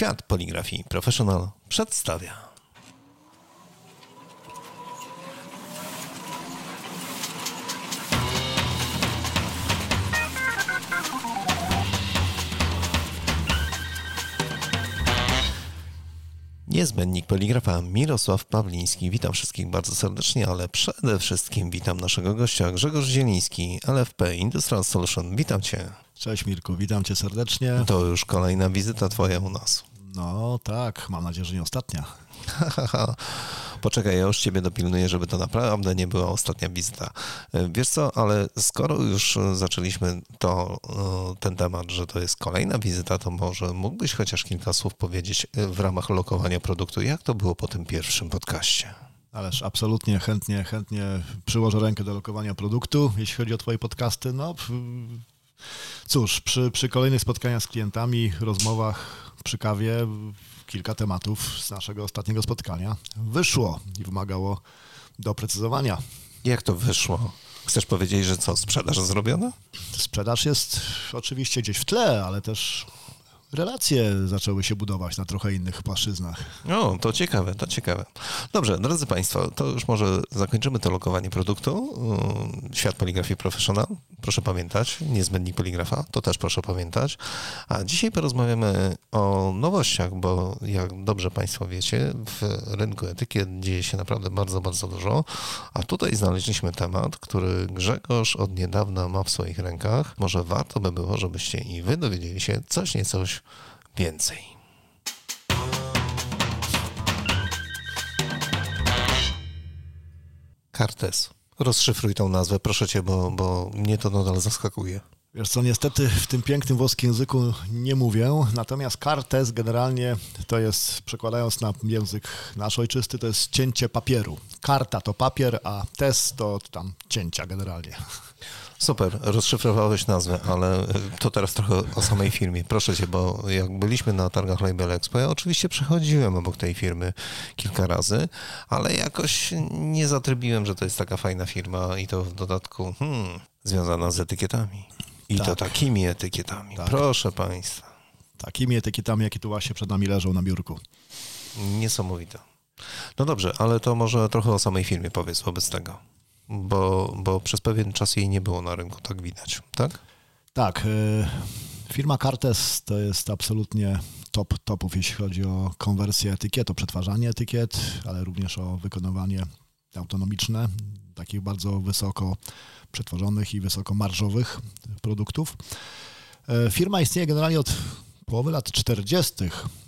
Świat Poligrafii Professional przedstawia. Niezbędnik poligrafa Mirosław Pawliński. Witam wszystkich bardzo serdecznie, ale przede wszystkim witam naszego gościa Grzegorz Zieliński, LFP Industrial Solution. Witam Cię. Cześć Mirku, witam Cię serdecznie. To już kolejna wizyta Twoja u nas. No tak, mam nadzieję, że nie ostatnia. Poczekaj, ja już ciebie dopilnuję, żeby to naprawdę nie była ostatnia wizyta. Wiesz co, ale skoro już zaczęliśmy to, e, ten temat, że to jest kolejna wizyta, to może mógłbyś chociaż kilka słów powiedzieć e, w ramach lokowania produktu, jak to było po tym pierwszym podcaście? Ależ absolutnie chętnie, chętnie przyłożę rękę do lokowania produktu, jeśli chodzi o Twoje podcasty. No, cóż, przy, przy kolejnych spotkaniach z klientami, rozmowach przy kawie, kilka tematów z naszego ostatniego spotkania wyszło i wymagało doprecyzowania. Jak to wyszło? Chcesz powiedzieć, że co, sprzedaż zrobiona? Sprzedaż jest oczywiście gdzieś w tle, ale też relacje zaczęły się budować na trochę innych płaszczyznach. O, to ciekawe, to ciekawe. Dobrze, drodzy Państwo, to już może zakończymy to lokowanie produktu. Świat poligrafii professional, proszę pamiętać, niezbędnik poligrafa, to też proszę pamiętać. A dzisiaj porozmawiamy o nowościach, bo jak dobrze Państwo wiecie, w rynku etykiet dzieje się naprawdę bardzo, bardzo dużo. A tutaj znaleźliśmy temat, który Grzegorz od niedawna ma w swoich rękach. Może warto by było, żebyście i Wy dowiedzieli się coś niecoś więcej. Kartes. Rozszyfruj tą nazwę, proszę cię, bo, bo mnie to nadal zaskakuje. Wiesz co, niestety w tym pięknym włoskim języku nie mówię, natomiast kartes generalnie to jest, przekładając na język nasz ojczysty, to jest cięcie papieru. Karta to papier, a tes to tam cięcia generalnie. Super, rozszyfrowałeś nazwę, ale to teraz trochę o samej firmie. Proszę cię, bo jak byliśmy na targach Label Expo, ja oczywiście przechodziłem obok tej firmy kilka razy, ale jakoś nie zatrybiłem, że to jest taka fajna firma i to w dodatku hmm, związana z etykietami. I tak. to takimi etykietami. Tak. Proszę Państwa. Takimi etykietami, jakie tu właśnie przed nami leżą na biurku. Niesamowite. No dobrze, ale to może trochę o samej firmie powiedz wobec tego bo, bo przez pewien czas jej nie było na rynku, tak widać, tak? Tak. Y, firma Cartes to jest absolutnie top topów, jeśli chodzi o konwersję etykiet, o przetwarzanie etykiet, ale również o wykonywanie autonomiczne takich bardzo wysoko przetworzonych i wysoko marżowych produktów. Y, firma istnieje generalnie od połowy lat 40.,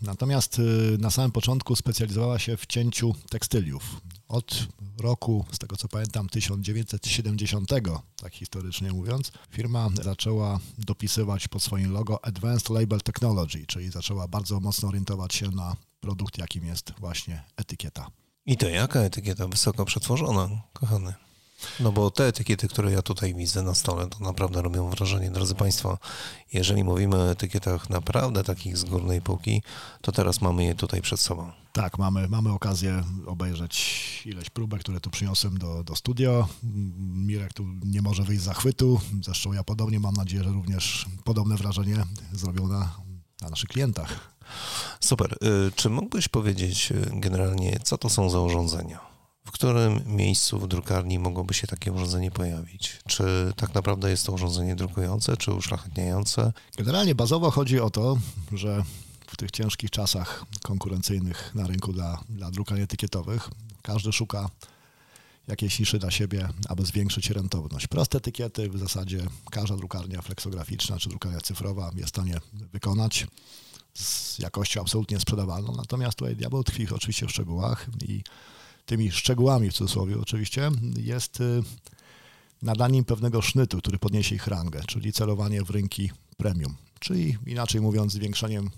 natomiast y, na samym początku specjalizowała się w cięciu tekstyliów. Od roku, z tego co pamiętam, 1970, tak historycznie mówiąc, firma zaczęła dopisywać pod swoim logo Advanced Label Technology, czyli zaczęła bardzo mocno orientować się na produkt, jakim jest właśnie etykieta. I to jaka etykieta? Wysoko przetworzona, kochany. No bo te etykiety, które ja tutaj widzę na stole, to naprawdę robią wrażenie. Drodzy Państwo, jeżeli mówimy o etykietach naprawdę takich z górnej półki, to teraz mamy je tutaj przed sobą. Tak, mamy, mamy okazję obejrzeć ileś próbek, które tu przyniosłem do, do studio. Mirek tu nie może wyjść z zachwytu, zresztą ja podobnie mam nadzieję, że również podobne wrażenie zrobią na, na naszych klientach. Super. Y, czy mógłbyś powiedzieć y, generalnie, co to są za urządzenia? W którym miejscu w drukarni mogłoby się takie urządzenie pojawić? Czy tak naprawdę jest to urządzenie drukujące, czy uszlachetniające? Generalnie bazowo chodzi o to, że w tych ciężkich czasach konkurencyjnych na rynku dla, dla drukarni etykietowych każdy szuka jakiejś niszy dla siebie, aby zwiększyć rentowność. Proste etykiety w zasadzie każda drukarnia fleksograficzna czy drukarnia cyfrowa jest w stanie wykonać z jakością absolutnie sprzedawalną, natomiast tutaj diabeł tkwi oczywiście w szczegółach i tymi szczegółami w cudzysłowie oczywiście, jest y, nadaniem pewnego sznytu, który podniesie ich rangę, czyli celowanie w rynki premium, czyli inaczej mówiąc zwiększeniem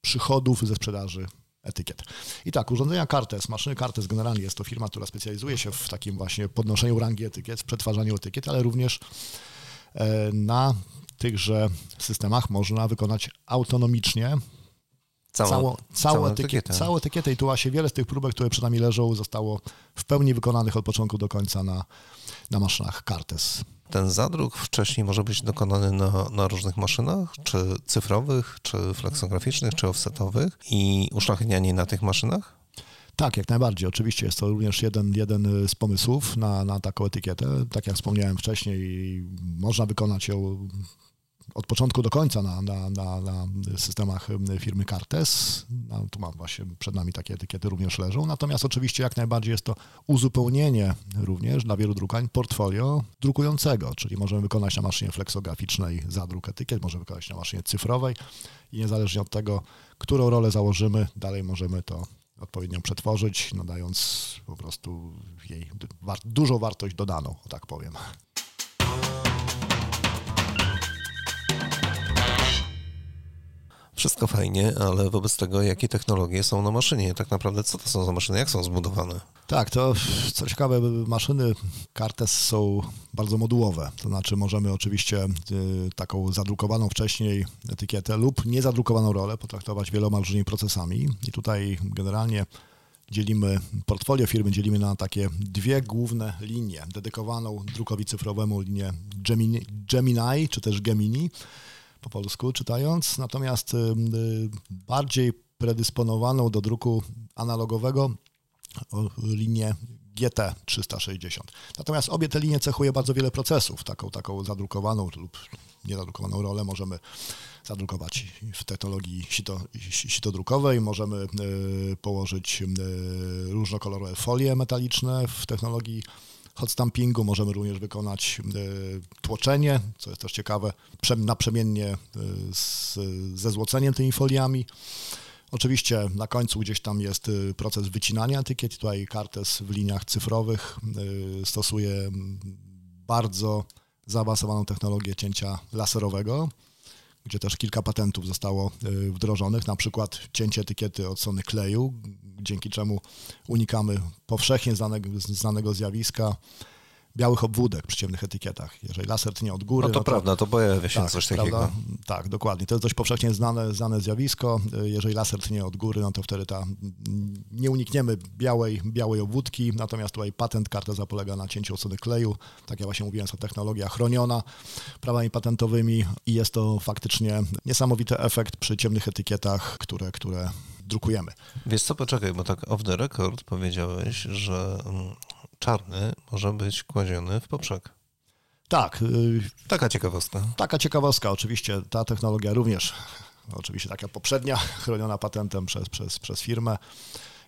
przychodów ze sprzedaży etykiet. I tak, urządzenia Cartes, maszyny Cartes generalnie jest to firma, która specjalizuje się w takim właśnie podnoszeniu rangi etykiet, przetwarzaniu etykiet, ale również e, na tychże systemach można wykonać autonomicznie całą, całą, całą, etykietę. Całą etykietę i tu właśnie wiele z tych próbek, które przed nami leżą, zostało w pełni wykonanych od początku do końca na, na maszynach Cartes. ten zadruk wcześniej może być dokonany na, na różnych maszynach, czy cyfrowych, czy fleksograficznych, czy offsetowych i uszlachetnianie na tych maszynach? Tak, jak najbardziej. Oczywiście jest to również jeden, jeden z pomysłów na, na taką etykietę. Tak jak wspomniałem wcześniej, można wykonać ją od początku do końca na, na, na, na systemach firmy Cartes. No, tu mam właśnie przed nami takie etykiety również leżą. Natomiast oczywiście jak najbardziej jest to uzupełnienie również dla wielu drukań portfolio drukującego, czyli możemy wykonać na maszynie fleksograficznej zadruk etykiet, możemy wykonać na maszynie cyfrowej i niezależnie od tego, którą rolę założymy, dalej możemy to odpowiednio przetworzyć, nadając po prostu jej dużą wartość dodaną, tak powiem. Wszystko fajnie, ale wobec tego, jakie technologie są na maszynie? Tak naprawdę, co to są za maszyny? Jak są zbudowane? Tak, to co ciekawe, maszyny Cartes są bardzo modułowe. To znaczy, możemy oczywiście y, taką zadrukowaną wcześniej etykietę lub niezadrukowaną rolę potraktować wieloma różnymi procesami. I tutaj generalnie dzielimy, portfolio firmy dzielimy na takie dwie główne linie. Dedykowaną drukowi cyfrowemu linię Gemini, Gemini czy też Gemini po polsku czytając, natomiast y, y, bardziej predysponowaną do druku analogowego linię GT360. Natomiast obie te linie cechuje bardzo wiele procesów. Taką, taką zadrukowaną lub niezadrukowaną rolę możemy zadrukować w technologii sito, sitodrukowej, możemy y, położyć różnokolorowe folie metaliczne w technologii hot stampingu możemy również wykonać e, tłoczenie, co jest też ciekawe, naprzemiennie e, z, ze złoceniem tymi foliami. Oczywiście na końcu gdzieś tam jest e, proces wycinania etykiet. Tutaj Cartes w liniach cyfrowych stosuje bardzo zaawansowaną technologię cięcia laserowego gdzie też kilka patentów zostało wdrożonych, na przykład cięcie etykiety od strony kleju, dzięki czemu unikamy powszechnie znanego, znanego zjawiska białych obwódek przy ciemnych etykietach. Jeżeli laser tnie od góry... No to, no to prawda, to pojawia się tak, coś takiego. Prawda? Tak, dokładnie. To jest dość powszechnie znane, znane zjawisko. Jeżeli laser tnie od góry, no to wtedy ta, nie unikniemy białej, białej obwódki, natomiast tutaj patent Carteza polega na cięciu odsłony kleju. Tak jak właśnie mówiłem, jest to technologia chroniona prawami patentowymi i jest to faktycznie niesamowity efekt przy ciemnych etykietach, które, które drukujemy. Wiesz co, poczekaj, bo tak off the record powiedziałeś, że mm, czarny może być kładziony w poprzek. Tak. Y, taka ciekawostka. Taka ciekawostka. Oczywiście ta technologia również, oczywiście taka poprzednia, chroniona patentem przez, przez, przez firmę.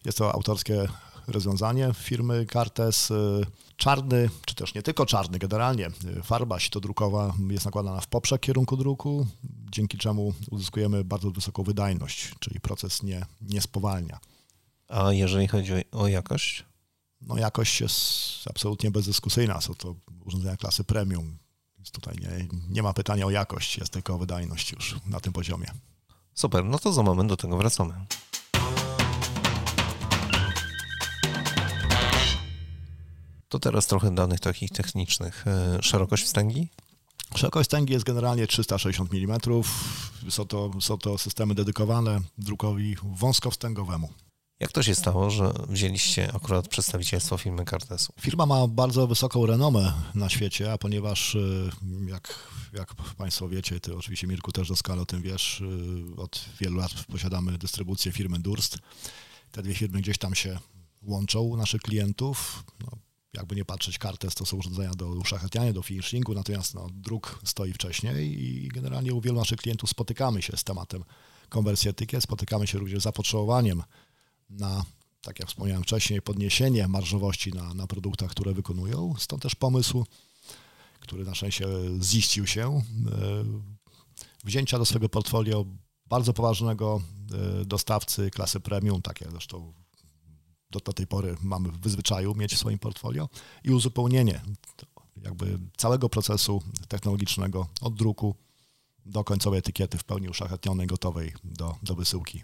Jest to autorskie rozwiązanie firmy Cartes. Y, czarny, czy też nie tylko czarny, generalnie y, farba sitodrukowa jest nakładana w poprzek kierunku druku, dzięki czemu uzyskujemy bardzo wysoką wydajność, czyli proces nie, nie spowalnia. A jeżeli chodzi o jakość? no jakość jest absolutnie bezdyskusyjna. Są to urządzenia klasy premium. Więc tutaj nie, nie ma pytania o jakość, jest tylko o wydajność już na tym poziomie. Super, no to za moment do tego wracamy. To teraz trochę danych takich technicznych. E, szerokość wstęgi? Szerokość wstęgi jest generalnie 360 mm. Są to, są to systemy dedykowane drukowi wąskowstęgowemu. Jak to się stało, że wzięliście akurat przedstawicielstwo firmy Cartesu? Firma ma bardzo wysoką renomę na świecie, a ponieważ y, jak, jak Państwo wiecie, Ty oczywiście Mirku też doskonale o tym wiesz, y, od wielu lat posiadamy dystrybucję firmy Durst. Te dwie firmy gdzieś tam się łączą naszych klientów. No, jakby nie patrzeć, Cartes to są urządzenia do uszlachetniania, do finishingu, natomiast no, druk stoi wcześniej i generalnie u wielu naszych klientów spotykamy się z tematem konwersji etykiet, spotykamy się również z zapotrzebowaniem na, tak jak wspomniałem wcześniej, podniesienie marżowości na, na produktach, które wykonują. Stąd też pomysł, który na szczęście ziścił się, e, wzięcia do swojego portfolio bardzo poważnego e, dostawcy klasy premium, tak jak zresztą do, do tej pory mamy w zwyczaju mieć w swoim portfolio i uzupełnienie jakby całego procesu technologicznego od druku do końcowej etykiety w pełni uszlachetnionej, gotowej do, do wysyłki.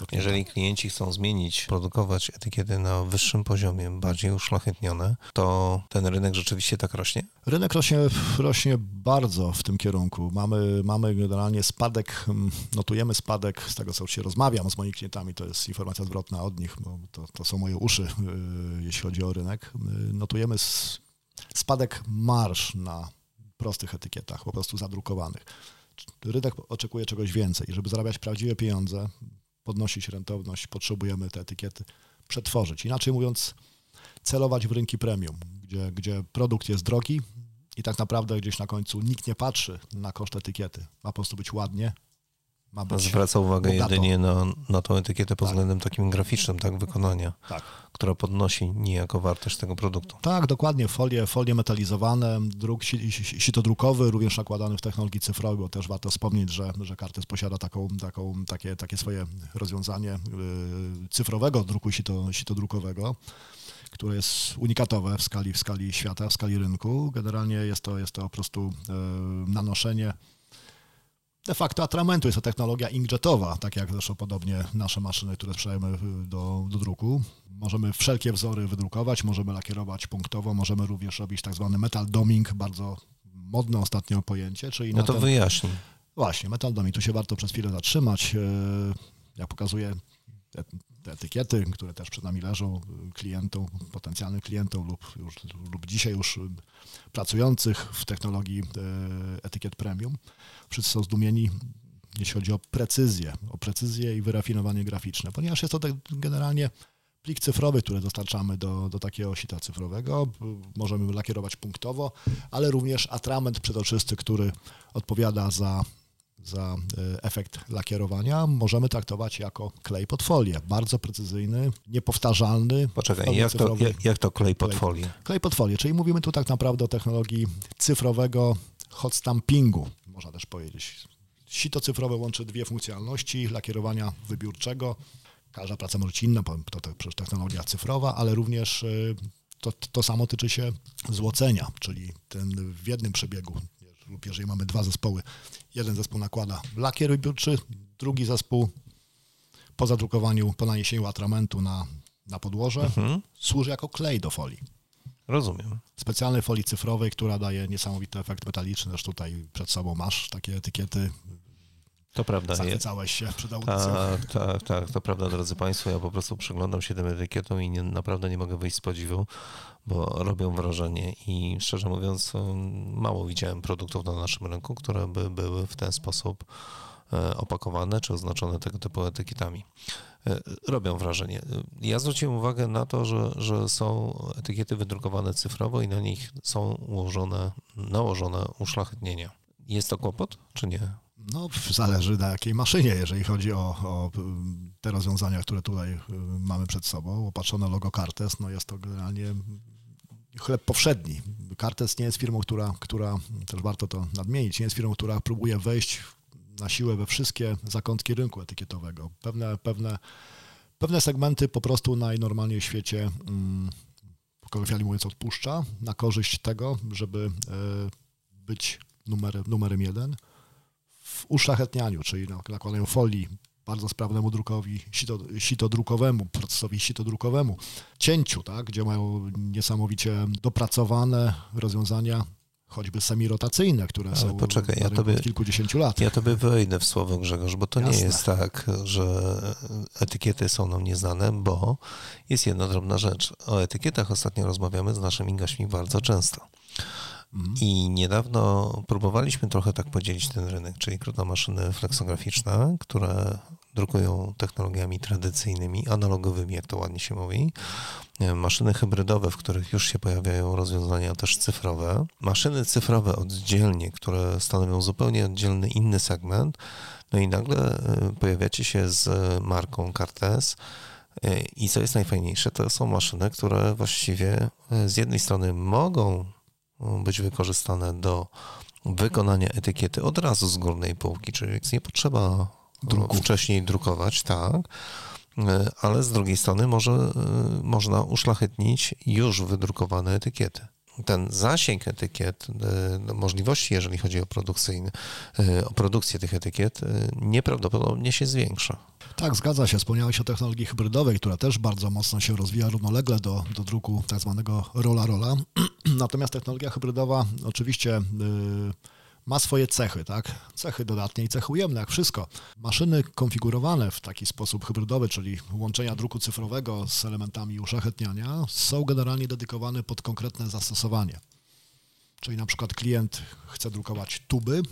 Do Jeżeli klienci chcą zmienić, produkować etykiety na wyższym poziomie, bardziej uszlachetnione, to ten rynek rzeczywiście tak rośnie? Rynek rośnie, rośnie bardzo w tym kierunku. Mamy, mamy generalnie spadek, mm, notujemy spadek, z tego co się rozmawiam z moimi klientami, to jest informacja zwrotna od nich, bo to, to są moje uszy, yy, jeśli chodzi o rynek. Yy, notujemy spadek marsz na prostych etykietach, po prostu zadrukowanych. Rynek oczekuje czegoś więcej. Żeby zarabiać prawdziwe pieniądze, podnosić rentowność, potrzebujemy te etykiety przetworzyć. Inaczej mówiąc, celować w rynki premium, gdzie, gdzie produkt jest drogi i tak naprawdę gdzieś na końcu nikt nie patrzy na koszt etykiety. Ma po prostu być ładnie, ma być Zwraca uwagę bogato. jedynie na, na tą etykietę pod tak. względem takim graficznym, tak, wykonania, tak. która podnosi niejako wartość tego produktu. Tak, dokładnie. Folie, folie metalizowane, druk sitodrukowy, również nakładany w technologii cyfrowej, bo też warto wspomnieć, że, że Kartes posiada taką, taką, takie, takie swoje rozwiązanie yy, cyfrowego druku sito, sitodrukowego które jest unikatowe w skali, w skali świata, w skali rynku. Generalnie jest to, jest to po prostu yy, nanoszenie de facto atramentu. Jest to technologia inkjetowa, tak jak zresztą podobnie nasze maszyny, które sprzedajemy do, do druku. Możemy wszelkie wzory wydrukować, możemy lakierować punktowo, możemy również robić tak zwany metal doming, bardzo modne ostatnio pojęcie. Czyli no to ten... wyjaśnij. Właśnie, metal doming. Tu się warto przez chwilę zatrzymać. E, jak pokazuje te etykiety, które też przed nami leżą, klientom, potencjalnym klientom lub, już, lub dzisiaj już pracujących w technologii e, etykiet premium. Wszyscy są zdumieni, jeśli chodzi o precyzję, o precyzję i wyrafinowanie graficzne, ponieważ jest to tak generalnie plik cyfrowy, który dostarczamy do, do takiego sita cyfrowego. Możemy lakierować punktowo, ale również atrament przetoczysty, który odpowiada za za e, efekt lakierowania możemy traktować jako klej pod folię. Bardzo precyzyjny, niepowtarzalny. Poczekaj, jak to, jak, jak to klej pod folię? Klej, pod folię, czyli mówimy tu tak naprawdę o technologii cyfrowego hot stampingu, można też powiedzieć. Sito cyfrowe łączy dwie funkcjonalności, lakierowania wybiórczego. Każda praca może być inna, to, to przecież technologia cyfrowa, ale również e, to, to samo tyczy się złocenia, czyli ten w jednym przebiegu lub jeżeli mamy dwa zespoły, jeden zespół nakłada lakier wybiórczy, drugi zespół po zadrukowaniu, po naniesieniu atramentu na, na podłoże mhm. służy jako klej do folii. Rozumiem. Specjalnej folii cyfrowej, która daje niesamowity efekt metaliczny. Zresztą tutaj przed sobą masz takie etykiety. To prawda. Zachwycałeś się przed audycją. Tak, tak, tak, to prawda, drodzy Państwo. Ja po prostu przyglądam się tym etykietom i nie, naprawdę nie mogę wyjść z podziwu, bo robią wrażenie i szczerze mówiąc mało widziałem produktów na naszym rynku, które by były w ten sposób e, opakowane czy oznaczone tego typu etykietami. E, robią wrażenie. Ja zwróciłem uwagę na to, że, że są etykiety wydrukowane cyfrowo i na nich są ułożone, nałożone uszlachetnienia. Jest to kłopot, czy nie? No, zależy na jakiej maszynie, jeżeli chodzi o, o, te rozwiązania, które tutaj y, mamy przed sobą. Opatrzone logo Cartes, no jest to generalnie chleb powszedni. Cartes nie jest firmą, która, która, też warto to nadmienić, nie jest firmą, która próbuje wejść na siłę we wszystkie zakątki rynku etykietowego. Pewne, pewne, pewne segmenty po prostu najnormalniej w świecie, mm, kolokwialnie mówiąc, odpuszcza na korzyść tego, żeby e, być numerem, numerem jeden w uszlachetnianiu, czyli nakładaniu folii bardzo sprawnemu drukowi sito, sitodrukowemu, procesowi sitodrukowemu, cięciu, tak, gdzie mają niesamowicie dopracowane rozwiązania choćby semirotacyjne, które Ale są poczekaj, ja tobie, kilkudziesięciu lat. Ja tobie wejdę w słowo, Grzegorz, bo to Jasne. nie jest tak, że etykiety są nam nieznane, bo jest jedna drobna rzecz. O etykietach ostatnio rozmawiamy z naszymi gośćmi bardzo często. Mhm. I niedawno próbowaliśmy trochę tak podzielić ten rynek, czyli krótko maszyny fleksograficzne, które drukują technologiami tradycyjnymi, analogowymi, jak to ładnie się mówi, maszyny hybrydowe, w których już się pojawiają rozwiązania też cyfrowe, maszyny cyfrowe oddzielnie, które stanowią zupełnie oddzielny inny segment, no i nagle e, pojawiacie się z marką Cartes, e, i co jest najfajniejsze, to są maszyny, które właściwie e, z jednej strony mogą być wykorzystane do wykonania etykiety od razu z górnej półki, czyli nie potrzeba Druku. wcześniej drukować, tak, ale z drugiej strony może, można uszlachetnić już wydrukowane etykiety ten zasięg etykiet, e, możliwości, jeżeli chodzi o, produkcyjny, e, o produkcję tych etykiet, e, nieprawdopodobnie się zwiększa. Tak, zgadza się. Wspomniałeś o technologii hybrydowej, która też bardzo mocno się rozwija równolegle do, do druku tak zwanego rola-rola. Natomiast technologia hybrydowa oczywiście... Yy, ma swoje cechy, tak? Cechy dodatnie i cechy ujemne, jak wszystko. Maszyny konfigurowane w taki sposób hybrydowy, czyli łączenia druku cyfrowego z elementami uszlachetniania, są generalnie dedykowane pod konkretne zastosowanie. Czyli na przykład klient chce drukować tuby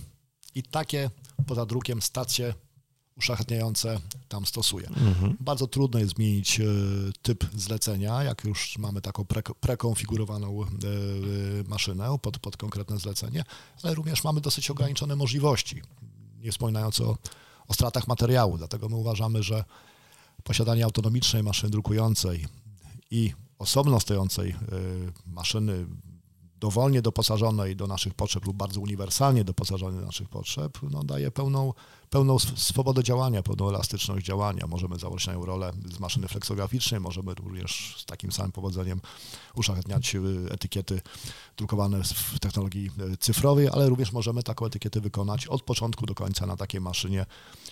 i takie poza drukiem stacje uszlachetniające tam stosuje. Mhm. Bardzo trudno jest zmienić e, typ zlecenia, jak już mamy taką pre, prekonfigurowaną e, maszynę pod, pod konkretne zlecenie, ale również mamy dosyć ograniczone możliwości, nie wspominając o, o stratach materiału. Dlatego my uważamy, że posiadanie autonomicznej maszyny drukującej i osobno stojącej e, maszyny dowolnie doposażonej do naszych potrzeb lub bardzo uniwersalnie doposażonej do naszych potrzeb, no, daje pełną, pełną swobodę działania, pełną elastyczność działania. Możemy założyć na nią rolę z maszyny fleksograficznej, możemy również z takim samym powodzeniem uszlachetniać y, etykiety drukowane w technologii y, cyfrowej, ale również możemy taką etykietę wykonać od początku do końca na takiej maszynie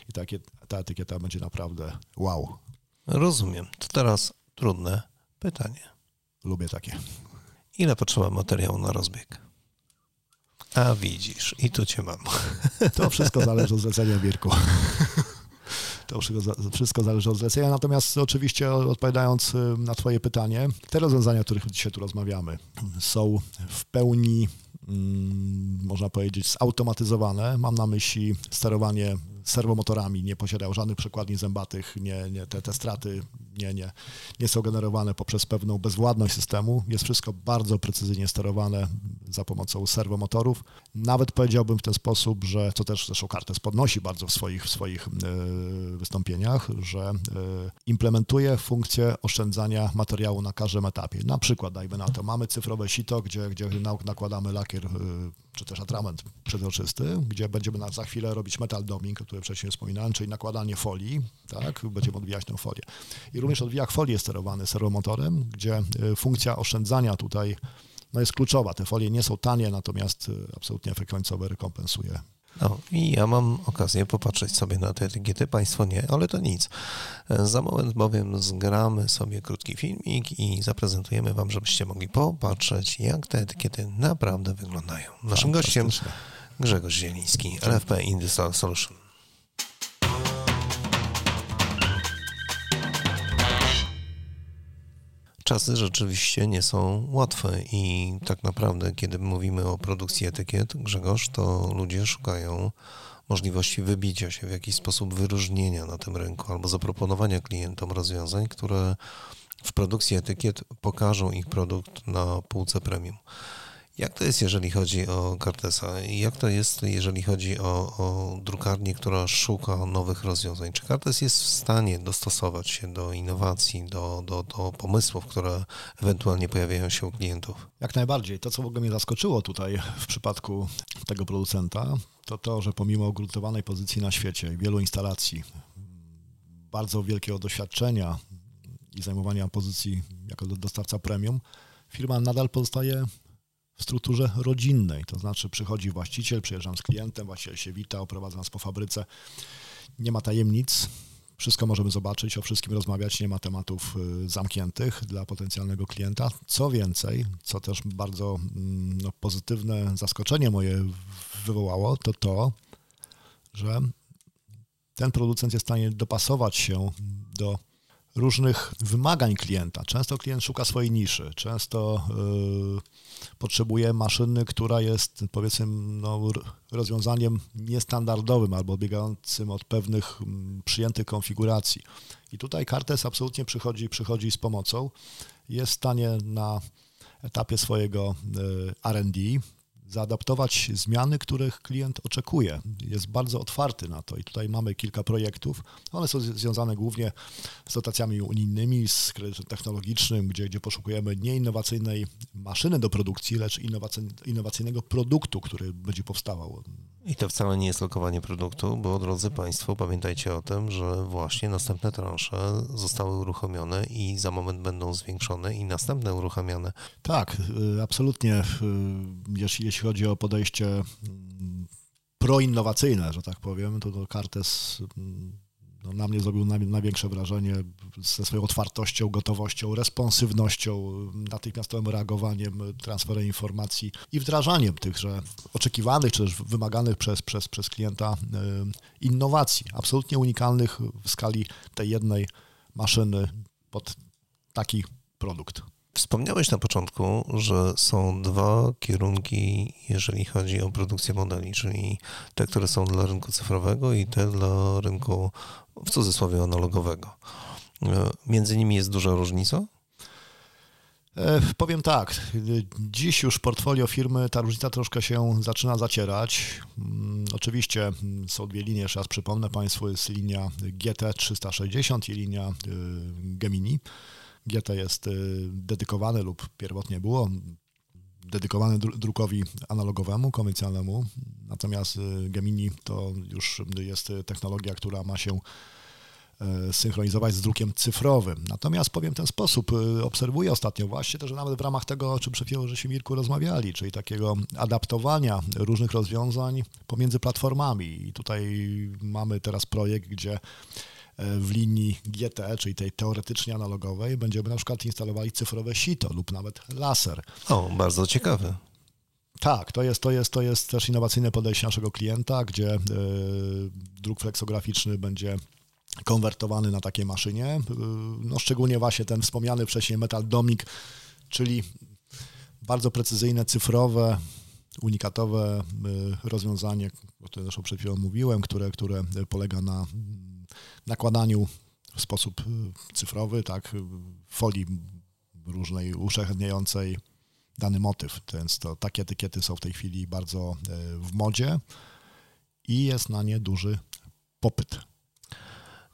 i takie, ta etykieta będzie naprawdę wow. Rozumiem. To teraz trudne pytanie. Lubię takie. Ile potrzeba materiału na rozbieg? A widzisz, i tu cię mam. To wszystko zależy od zlecenia Wirku. To wszystko zależy od zlecenia. Natomiast oczywiście odpowiadając y, na Twoje pytanie, te rozwiązania, o których dzisiaj tu rozmawiamy, są w pełni, mm, można powiedzieć, zautomatyzowane. Mam na myśli sterowanie serwomotorami, nie posiadają żadnych przekładni zębatych, nie, nie, te, te straty nie, nie, nie są generowane poprzez pewną bezwładność systemu. Jest wszystko bardzo precyzyjnie sterowane za pomocą serwomotorów. Nawet powiedziałbym w ten sposób, że to też zresztą Kartes podnosi bardzo w swoich, w swoich e, wystąpieniach, że e, implementuje funkcję oszczędzania materiału na każdym etapie. Na przykład, dajmy na to, mamy cyfrowe sito, gdzie, gdzie nakładamy lakier e, czy też atrament przezroczysty, gdzie będziemy na, za chwilę robić metal doming, o którym wcześniej wspominałem, czyli nakładanie folii, tak, będziemy odwijać tę folię. I również odwijak folii jest sterowany serwomotorem, gdzie y, funkcja oszczędzania tutaj no jest kluczowa. Te folie nie są tanie, natomiast y, absolutnie efekt końcowy rekompensuje no i ja mam okazję popatrzeć sobie na te etykiety, Państwo nie, ale to nic. Za moment bowiem zgramy sobie krótki filmik i zaprezentujemy Wam, żebyście mogli popatrzeć, jak te etykiety naprawdę wyglądają. Naszym gościem Grzegorz Zieliński, LFP Industrial Solution. Czasy rzeczywiście nie są łatwe i tak naprawdę, kiedy mówimy o produkcji etykiet, Grzegorz, to ludzie szukają możliwości wybicia się, w jakiś sposób wyróżnienia na tym rynku albo zaproponowania klientom rozwiązań, które w produkcji etykiet pokażą ich produkt na półce premium. Jak to jest, jeżeli chodzi o Cartesa? Jak to jest, jeżeli chodzi o, o drukarnię, która szuka nowych rozwiązań? Czy Cartes jest w stanie dostosować się do innowacji, do, do, do pomysłów, które ewentualnie pojawiają się u klientów? Jak najbardziej. To, co w ogóle mnie zaskoczyło tutaj w przypadku tego producenta, to to, że pomimo ugruntowanej pozycji na świecie, wielu instalacji, bardzo wielkiego doświadczenia i zajmowania pozycji jako dostawca premium, firma nadal pozostaje w strukturze rodzinnej, to znaczy przychodzi właściciel, przyjeżdżam z klientem, właściciel się wita, oprowadza nas po fabryce, nie ma tajemnic, wszystko możemy zobaczyć, o wszystkim rozmawiać, nie ma tematów y, zamkniętych dla potencjalnego klienta. Co więcej, co też bardzo mm, no, pozytywne zaskoczenie moje wywołało, to to, że ten producent jest w stanie dopasować się do różnych wymagań klienta. Często klient szuka swojej niszy, często y, potrzebuje maszyny, która jest powiedzmy no, rozwiązaniem niestandardowym albo biegającym od pewnych m, przyjętych konfiguracji. I tutaj Cartes absolutnie przychodzi, przychodzi z pomocą. Jest w stanie na etapie swojego y, R&D zaadaptować zmiany, których klient oczekuje. Jest bardzo otwarty na to i tutaj mamy kilka projektów. One są związane głównie z dotacjami unijnymi, z kredytem technologicznym, gdzie, gdzie poszukujemy nie innowacyjnej maszyny do produkcji, lecz innowacyjnego produktu, który będzie powstawał. I to wcale nie jest lokowanie produktu, bo drodzy Państwo, pamiętajcie o tym, że właśnie następne transze zostały uruchomione i za moment będą zwiększone i następne uruchamiane. Tak, y, absolutnie. Y, jeśli, jeśli chodzi o podejście mm, proinnowacyjne, że tak powiem, to, to Cartes mm, no, na mnie zrobił największe wrażenie ze swoją otwartością, gotowością, responsywnością, natychmiastowym reagowaniem, transferem informacji i wdrażaniem tychże oczekiwanych czy też wymaganych przez, przez, przez klienta y, innowacji, absolutnie unikalnych w skali tej jednej maszyny pod taki produkt. Wspomniałeś na początku, że są dwa kierunki, jeżeli chodzi o produkcję modeli, czyli te, które są dla rynku cyfrowego i te dla rynku w cudzysłowie analogowego. Między nimi jest duża różnica? E, powiem tak, dziś już portfolio firmy ta różnica troszkę się zaczyna zacierać. Mm, oczywiście mm, są dwie linie, jeszcze raz przypomnę Państwu, jest linia GT360 i linia y, Gemini. GT jest y, dedykowany lub pierwotnie było dedykowany drukowi analogowemu, konwencjonalnemu, natomiast y, Gemini to już jest technologia, która ma się E, synchronizować z drukiem cyfrowym. Natomiast powiem w ten sposób, e, obserwuję ostatnio właśnie że nawet w ramach tego, o czym przed chwilą żeśmy Mirku rozmawiali, czyli takiego adaptowania różnych rozwiązań pomiędzy platformami. I tutaj mamy teraz projekt, gdzie w linii GT, czyli tej teoretycznie analogowej, będziemy na przykład instalowali cyfrowe sito lub nawet laser. O, bardzo ciekawe. Tak, to jest, to, jest, to jest też innowacyjne podejście naszego klienta, gdzie druk fleksograficzny będzie konwertowany na takiej maszynie. No, szczególnie właśnie ten wspomniany wcześniej Metal Domik, czyli bardzo precyzyjne, cyfrowe, unikatowe y, rozwiązanie, o którym zresztą przed chwilą mówiłem, które, które polega na nakładaniu w sposób y, cyfrowy, tak, folii różnej uszlachetniającej dany motyw. Więc to takie etykiety są w tej chwili bardzo y, w modzie i jest na nie duży popyt.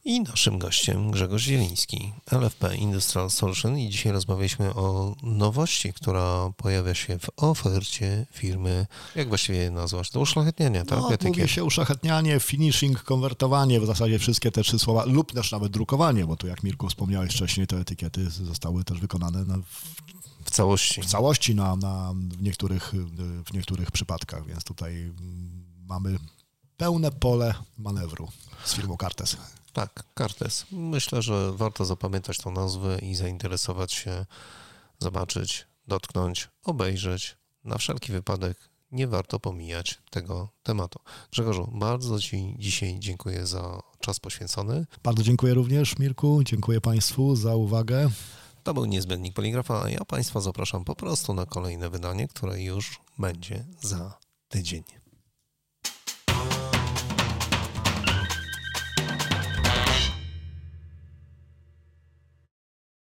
I naszym gościem Grzegorz Zieliński, LFP Industrial Solution i dzisiaj rozmawialiśmy o nowości, która pojawia się w ofercie firmy. Jak właściwie je nazwać? To uszlachetnianie, tak? No, mówi się uszlachetnianie, finishing, konwertowanie, w zasadzie wszystkie te trzy słowa, lub też nawet drukowanie, bo tu jak Mirku wspomniałeś wcześniej, te etykiety zostały też wykonane na, w, w całości. W całości na, na, w, niektórych, w niektórych przypadkach, więc tutaj mamy pełne pole manewru z firmą Cartes. Tak, Cartes. Myślę, że warto zapamiętać tą nazwę i zainteresować się, zobaczyć, dotknąć, obejrzeć. Na wszelki wypadek nie warto pomijać tego tematu. Grzegorzu, bardzo Ci dzisiaj dziękuję za czas poświęcony. Bardzo dziękuję również, Mirku. Dziękuję Państwu za uwagę. To był niezbędnik poligrafa, a ja Państwa zapraszam po prostu na kolejne wydanie, które już będzie za tydzień.